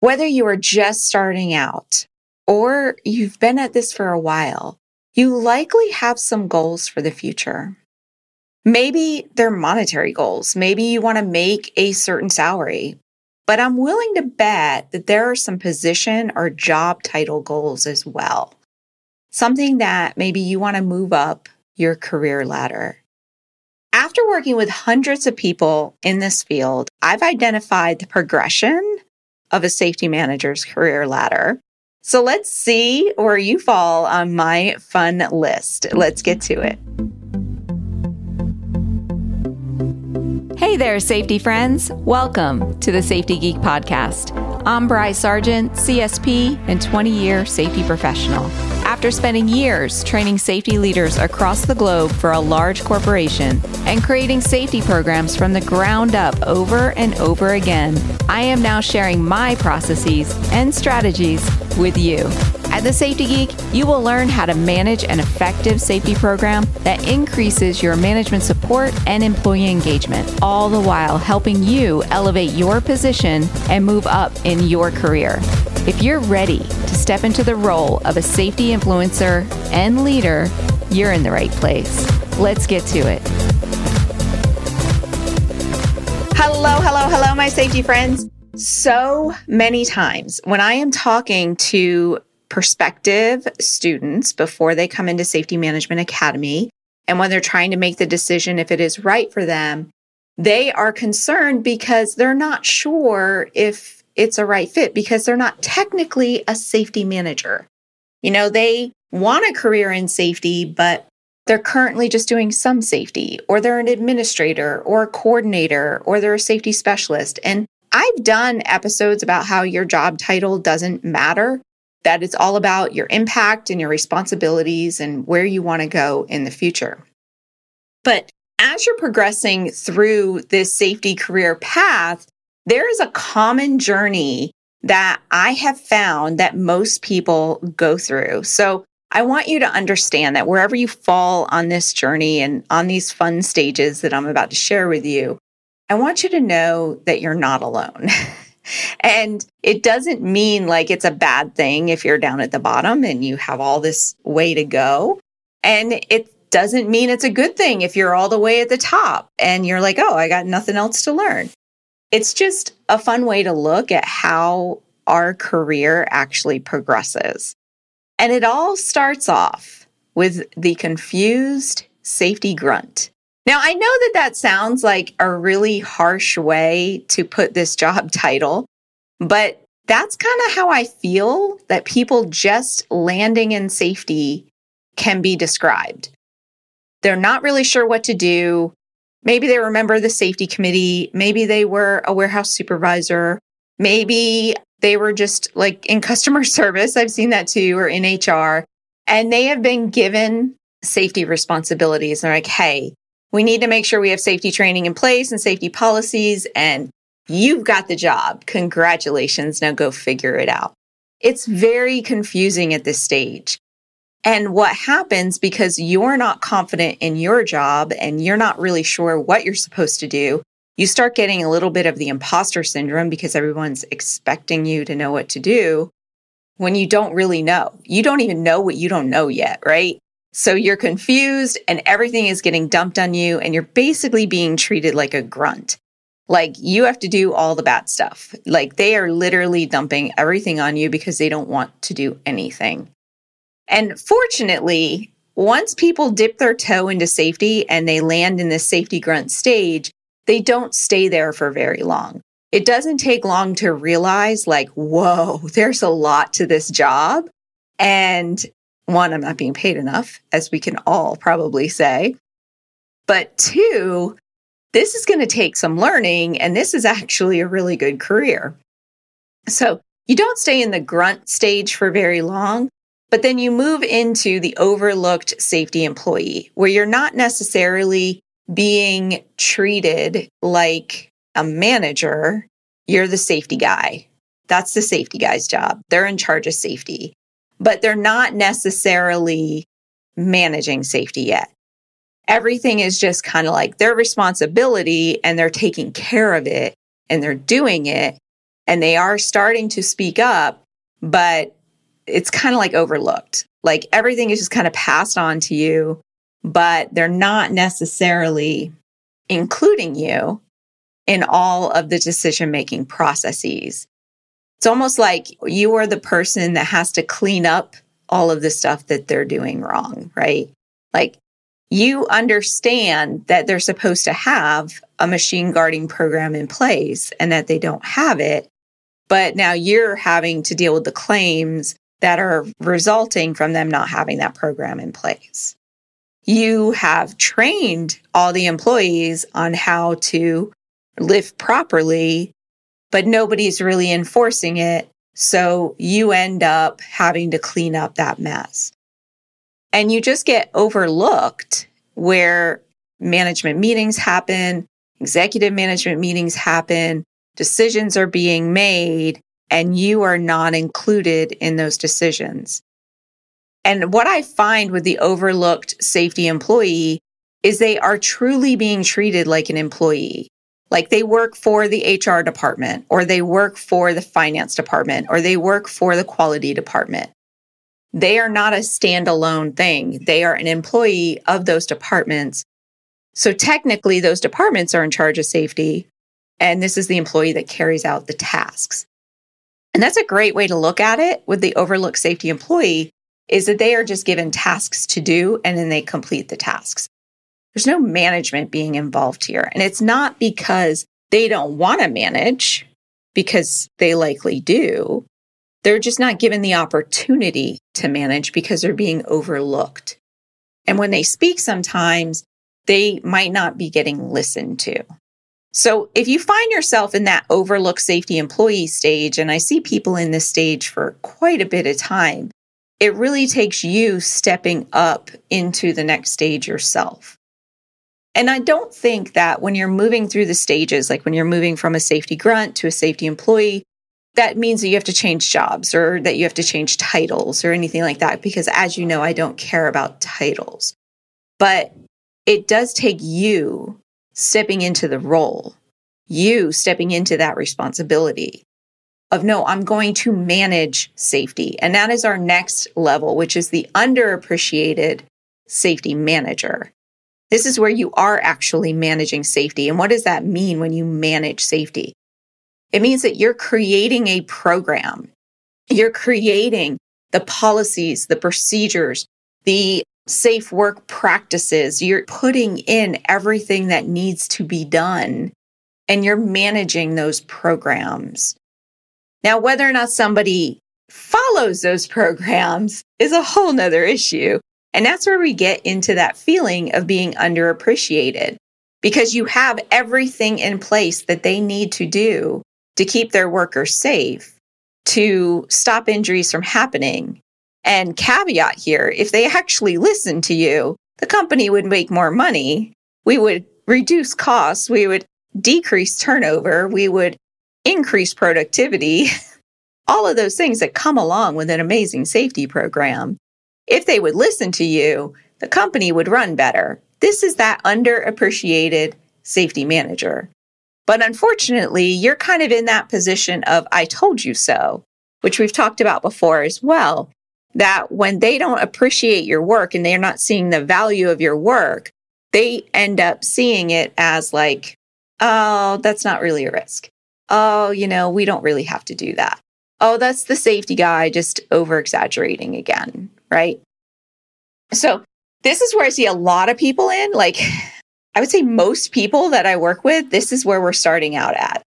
Whether you are just starting out or you've been at this for a while, you likely have some goals for the future. Maybe they're monetary goals. Maybe you want to make a certain salary. But I'm willing to bet that there are some position or job title goals as well. Something that maybe you want to move up your career ladder. After working with hundreds of people in this field, I've identified the progression of a safety manager's career ladder. So let's see where you fall on my fun list. Let's get to it. Hey there, safety friends. Welcome to the Safety Geek Podcast. I'm Bry Sargent, CSP and 20 year safety professional. After spending years training safety leaders across the globe for a large corporation and creating safety programs from the ground up over and over again, I am now sharing my processes and strategies with you. At The Safety Geek, you will learn how to manage an effective safety program that increases your management support and employee engagement, all the while helping you elevate your position and move up in your career. If you're ready to step into the role of a safety influencer and leader, you're in the right place. Let's get to it. Hello, hello, hello, my safety friends. So many times when I am talking to prospective students before they come into Safety Management Academy. And when they're trying to make the decision if it is right for them, they are concerned because they're not sure if it's a right fit because they're not technically a safety manager. You know, they want a career in safety, but they're currently just doing some safety, or they're an administrator or a coordinator, or they're a safety specialist. And I've done episodes about how your job title doesn't matter that it's all about your impact and your responsibilities and where you want to go in the future. But as you're progressing through this safety career path, there is a common journey that I have found that most people go through. So I want you to understand that wherever you fall on this journey and on these fun stages that I'm about to share with you, I want you to know that you're not alone. And it doesn't mean like it's a bad thing if you're down at the bottom and you have all this way to go. And it doesn't mean it's a good thing if you're all the way at the top and you're like, oh, I got nothing else to learn. It's just a fun way to look at how our career actually progresses. And it all starts off with the confused safety grunt. Now, I know that that sounds like a really harsh way to put this job title, but that's kind of how I feel that people just landing in safety can be described. They're not really sure what to do. Maybe they remember the safety committee. Maybe they were a warehouse supervisor. Maybe they were just like in customer service. I've seen that too, or in HR. And they have been given safety responsibilities. They're like, hey, we need to make sure we have safety training in place and safety policies, and you've got the job. Congratulations. Now go figure it out. It's very confusing at this stage. And what happens because you're not confident in your job and you're not really sure what you're supposed to do, you start getting a little bit of the imposter syndrome because everyone's expecting you to know what to do when you don't really know. You don't even know what you don't know yet, right? So you're confused and everything is getting dumped on you and you're basically being treated like a grunt. Like you have to do all the bad stuff. Like they are literally dumping everything on you because they don't want to do anything. And fortunately, once people dip their toe into safety and they land in this safety grunt stage, they don't stay there for very long. It doesn't take long to realize, like, whoa, there's a lot to this job. And one, I'm not being paid enough, as we can all probably say. But two, this is going to take some learning, and this is actually a really good career. So you don't stay in the grunt stage for very long, but then you move into the overlooked safety employee, where you're not necessarily being treated like a manager. You're the safety guy. That's the safety guy's job. They're in charge of safety but they're not necessarily managing safety yet. Everything is just kind of like their responsibility and they're taking care of it and they're doing it. and they are starting to speak up, but it's kind of like overlooked. Like everything is just kind of passed on to you, but they're not necessarily including you in all of the decision making processes. It's almost like you are the person that has to clean up all of the stuff that they're doing wrong, right? Like you understand that they're supposed to have a machine guarding program in place and that they don't have it. But now you're having to deal with the claims that are resulting from them not having that program in place. You have trained all the employees on how to live properly, but nobody's really enforcing it. So you end up having to clean up that mess. And you just get overlooked where management meetings happen, executive management meetings happen, decisions are being made, and you are not included in those decisions. And what I find with the overlooked safety employee is they are truly being treated like an employee. Like they work for the HR department, or they work for the finance department, or they work for the quality department. They are not a standalone thing. They are an employee of those departments. So technically, those departments are in charge of safety. And this is the employee that carries out the tasks. And that's a great way to look at it with the overlooked safety employee is that they are just given tasks to do and then they complete the tasks. There's no management being involved here. And it's not because they don't want to manage, because they likely do. They're just not given the opportunity to manage because they're being overlooked. And when they speak sometimes, they might not be getting listened to. So if you find yourself in that overlook safety employee stage, and I see people in this stage for quite a bit of time, it really takes you stepping up into the next stage yourself. And I don't think that when you're moving through the stages, like when you're moving from a safety grunt to a safety employee, that means that you have to change jobs or that you have to change titles or anything like that. Because as you know, I don't care about titles. But it does take you stepping into the role, you stepping into that responsibility of no, I'm going to manage safety. And that is our next level, which is the underappreciated safety manager. This is where you are actually managing safety. And what does that mean when you manage safety? It means that you're creating a program. You're creating the policies, the procedures, the safe work practices. You're putting in everything that needs to be done and you're managing those programs. Now, whether or not somebody follows those programs is a whole nother issue. And that's where we get into that feeling of being underappreciated because you have everything in place that they need to do to keep their workers safe, to stop injuries from happening. And caveat here, if they actually listen to you, the company would make more money. We would reduce costs. We would decrease turnover. We would increase productivity. All of those things that come along with an amazing safety program. If they would listen to you, the company would run better. This is that underappreciated safety manager. But unfortunately, you're kind of in that position of, I told you so, which we've talked about before as well. That when they don't appreciate your work and they're not seeing the value of your work, they end up seeing it as like, oh, that's not really a risk. Oh, you know, we don't really have to do that. Oh, that's the safety guy just over exaggerating again, right? So, this is where I see a lot of people in. Like, I would say most people that I work with, this is where we're starting out at.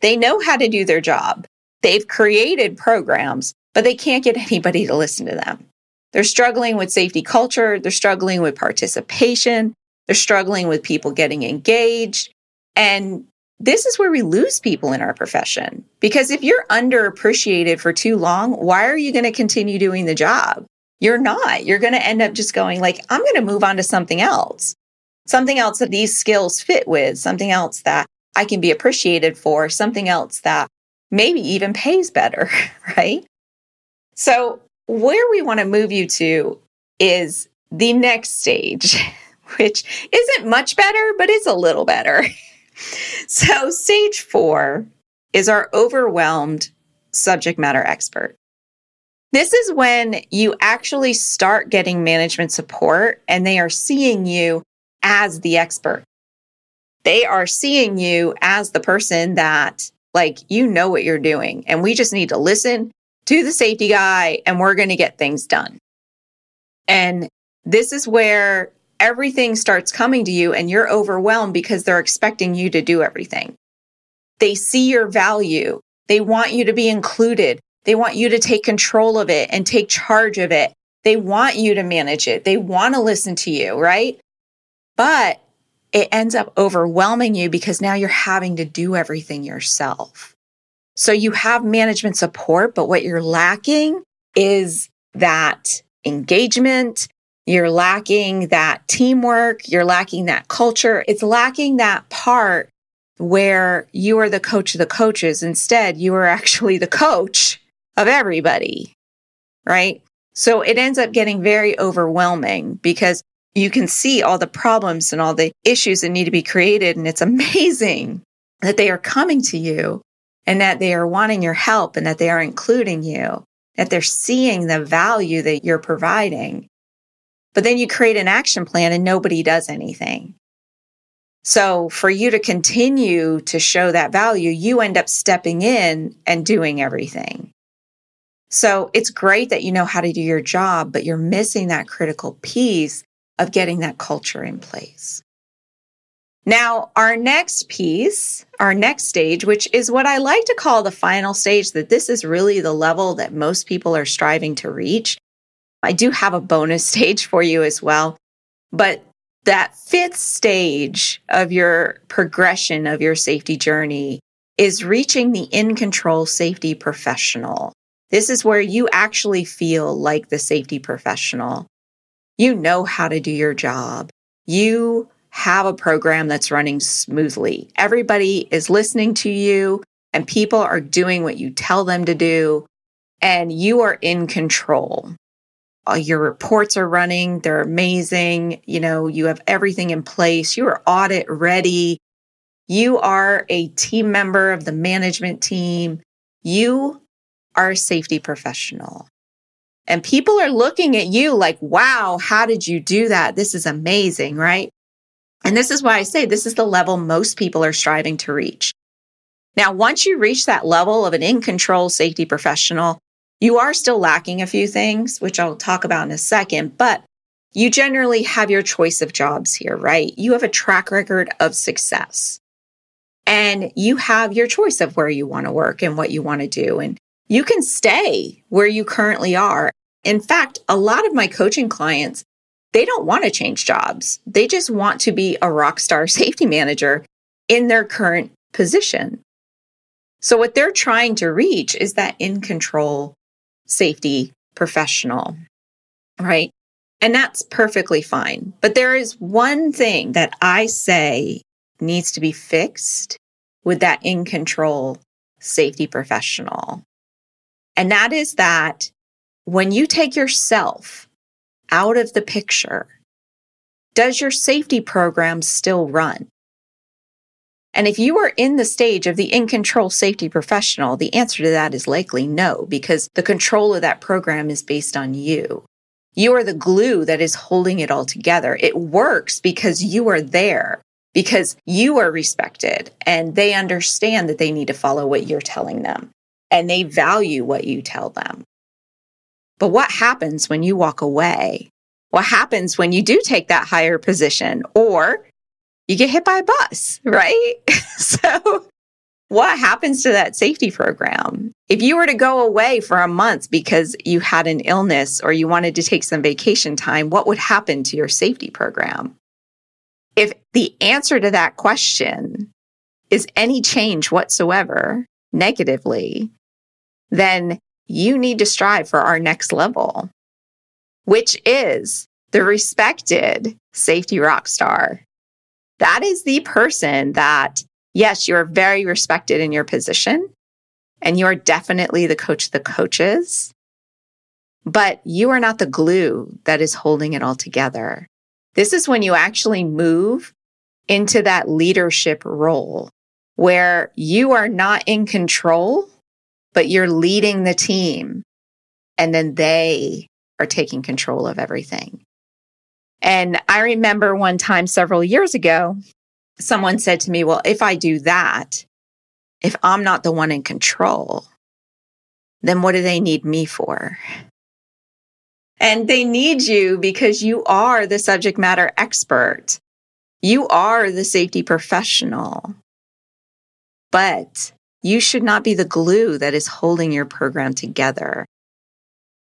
They know how to do their job. They've created programs, but they can't get anybody to listen to them. They're struggling with safety culture. They're struggling with participation. They're struggling with people getting engaged. And this is where we lose people in our profession. Because if you're underappreciated for too long, why are you going to continue doing the job? You're not. You're going to end up just going like, I'm going to move on to something else something else that these skills fit with, something else that I can be appreciated for, something else that maybe even pays better, right? So, where we want to move you to is the next stage, which isn't much better, but is a little better. so, stage four is our overwhelmed subject matter expert. This is when you actually start getting management support and they are seeing you as the expert. They are seeing you as the person that, like, you know what you're doing. And we just need to listen to the safety guy and we're going to get things done. And this is where everything starts coming to you and you're overwhelmed because they're expecting you to do everything. They see your value. They want you to be included. They want you to take control of it and take charge of it. They want you to manage it. They want to listen to you, right? But it ends up overwhelming you because now you're having to do everything yourself. So you have management support, but what you're lacking is that engagement. You're lacking that teamwork. You're lacking that culture. It's lacking that part where you are the coach of the coaches. Instead, you are actually the coach of everybody, right? So it ends up getting very overwhelming because you can see all the problems and all the issues that need to be created. And it's amazing that they are coming to you and that they are wanting your help and that they are including you, that they're seeing the value that you're providing. But then you create an action plan and nobody does anything. So for you to continue to show that value, you end up stepping in and doing everything. So it's great that you know how to do your job, but you're missing that critical piece of getting that culture in place. Now, our next piece, our next stage, which is what I like to call the final stage, that this is really the level that most people are striving to reach. I do have a bonus stage for you as well, but that fifth stage of your progression of your safety journey is reaching the in control safety professional. This is where you actually feel like the safety professional. You know how to do your job. You have a program that's running smoothly. Everybody is listening to you and people are doing what you tell them to do and you are in control All your reports are running. They're amazing. You know, you have everything in place. You are audit ready. You are a team member of the management team. You are a safety professional. And people are looking at you like, wow, how did you do that? This is amazing, right? And this is why I say this is the level most people are striving to reach. Now, once you reach that level of an in control safety professional, you are still lacking a few things, which I'll talk about in a second, but you generally have your choice of jobs here, right? You have a track record of success and you have your choice of where you want to work and what you want to do. And you can stay where you currently are. In fact, a lot of my coaching clients, they don't want to change jobs. They just want to be a rock star safety manager in their current position. So what they're trying to reach is that in control safety professional, right? And that's perfectly fine. But there is one thing that I say needs to be fixed with that in control safety professional. And that is that when you take yourself out of the picture, does your safety program still run? And if you are in the stage of the in control safety professional, the answer to that is likely no, because the control of that program is based on you. You are the glue that is holding it all together. It works because you are there, because you are respected and they understand that they need to follow what you're telling them and they value what you tell them. But what happens when you walk away? What happens when you do take that higher position or you get hit by a bus, right? so what happens to that safety program? If you were to go away for a month because you had an illness or you wanted to take some vacation time, what would happen to your safety program? If the answer to that question is any change whatsoever negatively, then you need to strive for our next level, which is the respected safety rock star that is the person that, yes, you're very respected in your position and you are definitely the coach of the coaches, but you are not the glue that is holding it all together. This is when you actually move into that leadership role. where you are not in control, but you're leading the team. And then they are taking control of everything. And I remember one time several years ago, someone said to me, Well, if I do that, if I'm not the one in control, then what do they need me for? And they need you because you are the subject matter expert. You are the safety professional. But you should not be the glue that is holding your program together.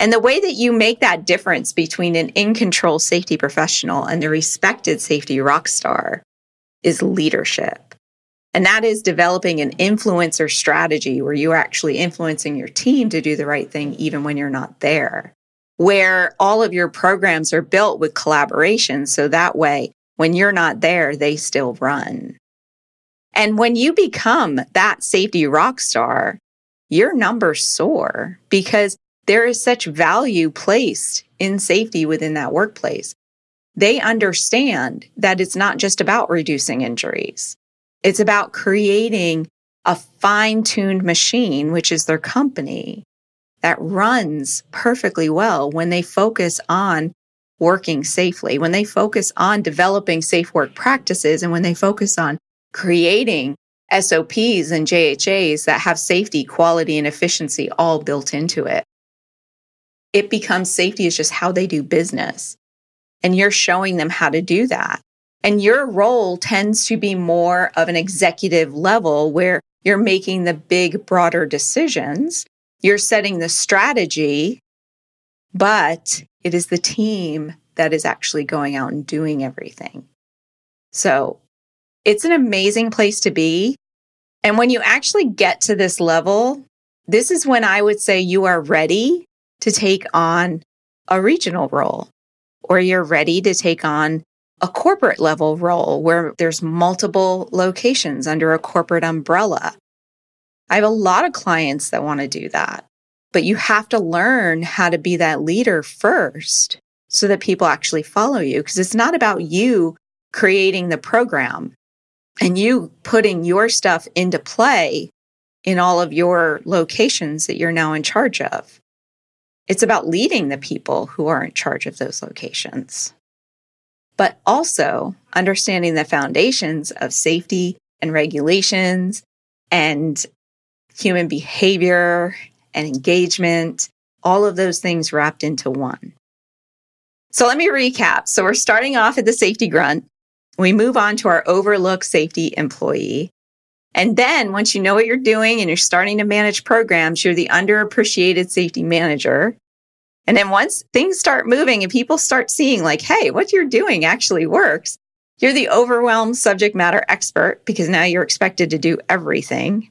And the way that you make that difference between an in control safety professional and a respected safety rock star is leadership. And that is developing an influencer strategy where you're actually influencing your team to do the right thing even when you're not there. Where all of your programs are built with collaboration. So that way, when you're not there, they still run. And when you become that safety rock star, your numbers soar because there is such value placed in safety within that workplace. They understand that it's not just about reducing injuries. It's about creating a fine tuned machine, which is their company that runs perfectly well when they focus on working safely, when they focus on developing safe work practices, and when they focus on creating SOPs and JHAs that have safety, quality, and efficiency all built into it it becomes safety is just how they do business. And you're showing them how to do that. And your role tends to be more of an executive level where you're making the big, broader decisions. You're setting the strategy, but it is the team that is actually going out and doing everything. So it's an amazing place to be. And when you actually get to this level, this is when I would say you are ready to take on a regional role or you're ready to take on a corporate level role where there's multiple locations under a corporate umbrella. I have a lot of clients that want to do that, but you have to learn how to be that leader first so that people actually follow you because it's not about you creating the program and you putting your stuff into play in all of your locations that you're now in charge of. It's about leading the people who are in charge of those locations, but also understanding the foundations of safety and regulations and human behavior and engagement, all of those things wrapped into one. So let me recap. So we're starting off at the safety grunt. We move on to our overlook safety employee. And then once you know what you're doing and you're starting to manage programs, you're the underappreciated safety manager. And then once things start moving and people start seeing like, hey, what you're doing actually works, you're the overwhelmed subject matter expert because now you're expected to do everything.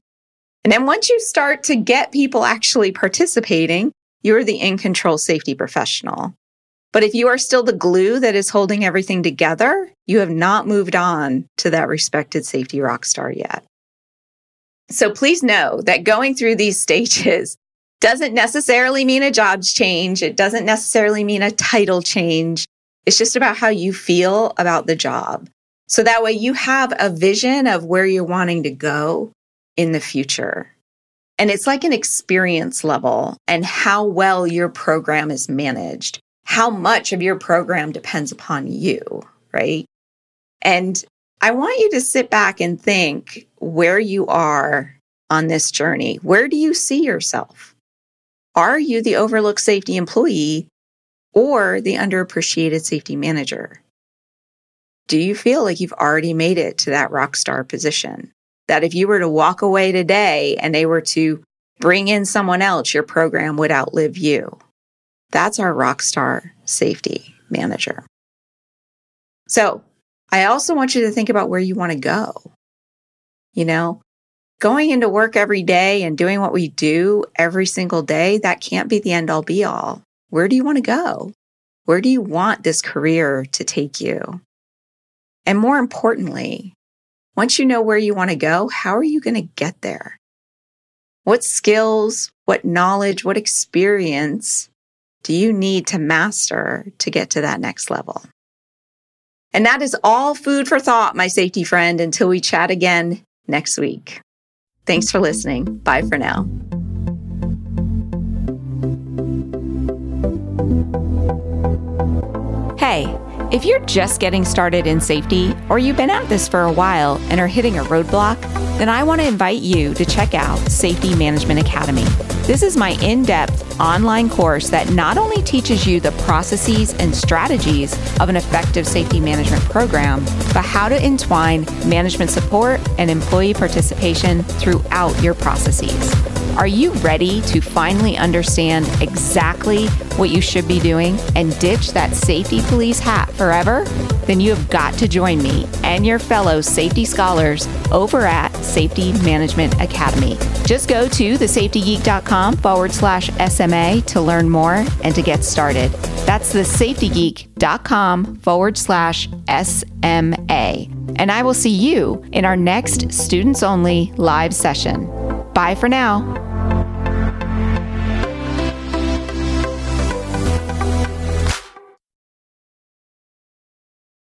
And then once you start to get people actually participating, you're the in control safety professional. But if you are still the glue that is holding everything together, you have not moved on to that respected safety rock star yet. So please know that going through these stages doesn't necessarily mean a jobs change. It doesn't necessarily mean a title change. It's just about how you feel about the job. So that way you have a vision of where you're wanting to go in the future. And it's like an experience level and how well your program is managed, how much of your program depends upon you, right? And I want you to sit back and think where you are on this journey. Where do you see yourself? Are you the overlooked safety employee or the underappreciated safety manager? Do you feel like you've already made it to that rock star position? That if you were to walk away today and they were to bring in someone else, your program would outlive you. That's our rock star safety manager. So I also want you to think about where you want to go. You know, going into work every day and doing what we do every single day, that can't be the end all be all. Where do you want to go? Where do you want this career to take you? And more importantly, once you know where you want to go, how are you going to get there? What skills, what knowledge, what experience do you need to master to get to that next level? And that is all food for thought, my safety friend, until we chat again next week. Thanks for listening. Bye for now. If you're just getting started in safety or you've been at this for a while and are hitting a roadblock, then I want to invite you to check out Safety Management Academy. This is my in depth online course that not only teaches you the processes and strategies of an effective safety management program, but how to entwine management support and employee participation throughout your processes. Are you ready to finally understand exactly what you should be doing and ditch that safety police hat forever? Then you have got to join me and your fellow safety scholars over at Safety Management Academy. Just go to thesafetygeek.com forward slash SMA to learn more and to get started. That's thesafetygeek.com forward slash SMA. And I will see you in our next students only live session. Bye for now.